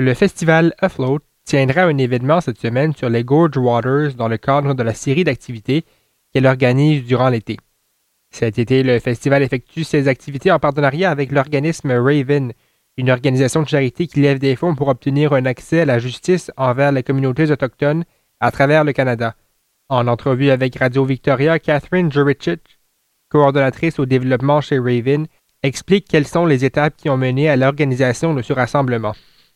Le festival Afloat tiendra un événement cette semaine sur les Gorge Waters dans le cadre de la série d'activités qu'elle organise durant l'été. Cet été, le festival effectue ses activités en partenariat avec l'organisme Raven, une organisation de charité qui lève des fonds pour obtenir un accès à la justice envers les communautés autochtones à travers le Canada. En entrevue avec Radio Victoria, Catherine Juricic, coordonnatrice au développement chez Raven, explique quelles sont les étapes qui ont mené à l'organisation de ce rassemblement.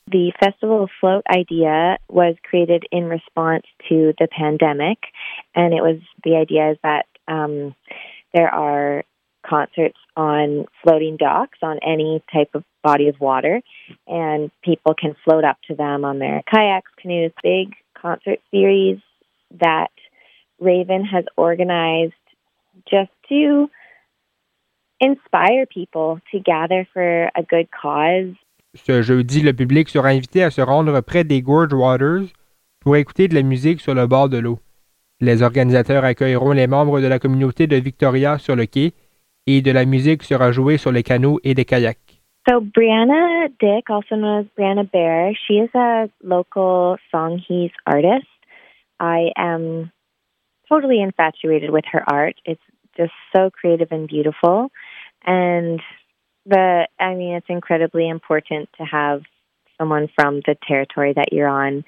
The Festival Float idea was created in response to the pandemic, and it was the idea is that um, there are concerts on floating docks on any type of body of water, and people can float up to them on their kayaks, canoes, big concert series that Raven has organized just to inspire people to gather for a good cause. Ce jeudi, le public sera invité à se rendre près des Gorge Waters pour écouter de la musique sur le bord de l'eau. Les organisateurs accueilleront les membres de la communauté de Victoria sur le quai et de la musique sera jouée sur les canots et des kayaks. So Brianna Dick, also known as Brianna Bear, she is a local Songhees artist. I am totally infatuated with her art. It's just so creative and beautiful. And the I mean it's incredibly important to have someone from the territory that you're on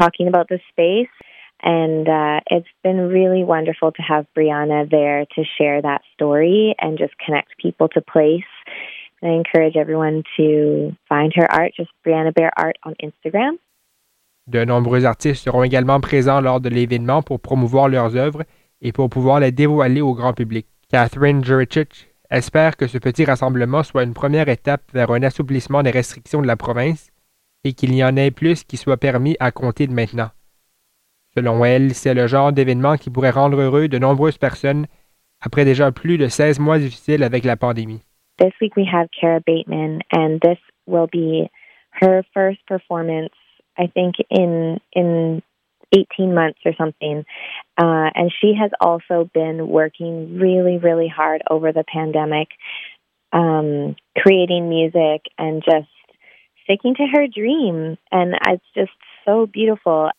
talking about the space. And uh, it's been really wonderful to have Brianna there to share that story and just connect people to place. I encourage everyone to find her art, just Brianna Bear Art on Instagram. De nombreux artistes seront également présents lors de l'événement pour promouvoir leurs œuvres et pour pouvoir les dévoiler au grand public. Catherine Juricic espère que ce petit rassemblement soit une première étape vers un assouplissement des restrictions de la province et qu'il y en ait plus qui soient permis à compter de maintenant. Selon elle, c'est le genre d'événement qui pourrait rendre heureux de nombreuses personnes après déjà plus de 16 mois difficiles avec la pandémie. This week we have Bateman, and this will be her performance, I think, in in 18 months or something. Uh, and she has also been working really, really hard over the pandemic, um, creating music and just sticking to her dream. And it's just so beautiful.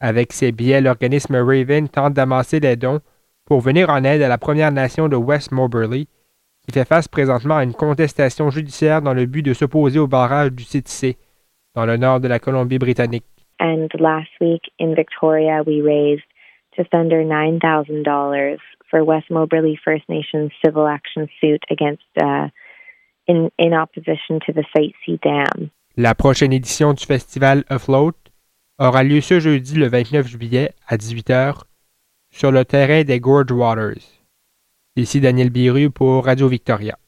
Avec ses billets, l'organisme Raven tente d'amasser des dons pour venir en aide à la Première Nation de West Moberly, qui fait face présentement à une contestation judiciaire dans le but de s'opposer au barrage du CTC, dans le nord de la Colombie-Britannique. And last week in Victoria, we raised just under $9,000 for West Moberly First Nations civil action suit against, uh, in, in opposition to the Site C Dam. La prochaine édition du festival Afloat aura lieu ce jeudi le 29 juillet à 18h sur le terrain des Gorge Waters. Ici Daniel Biru pour Radio Victoria.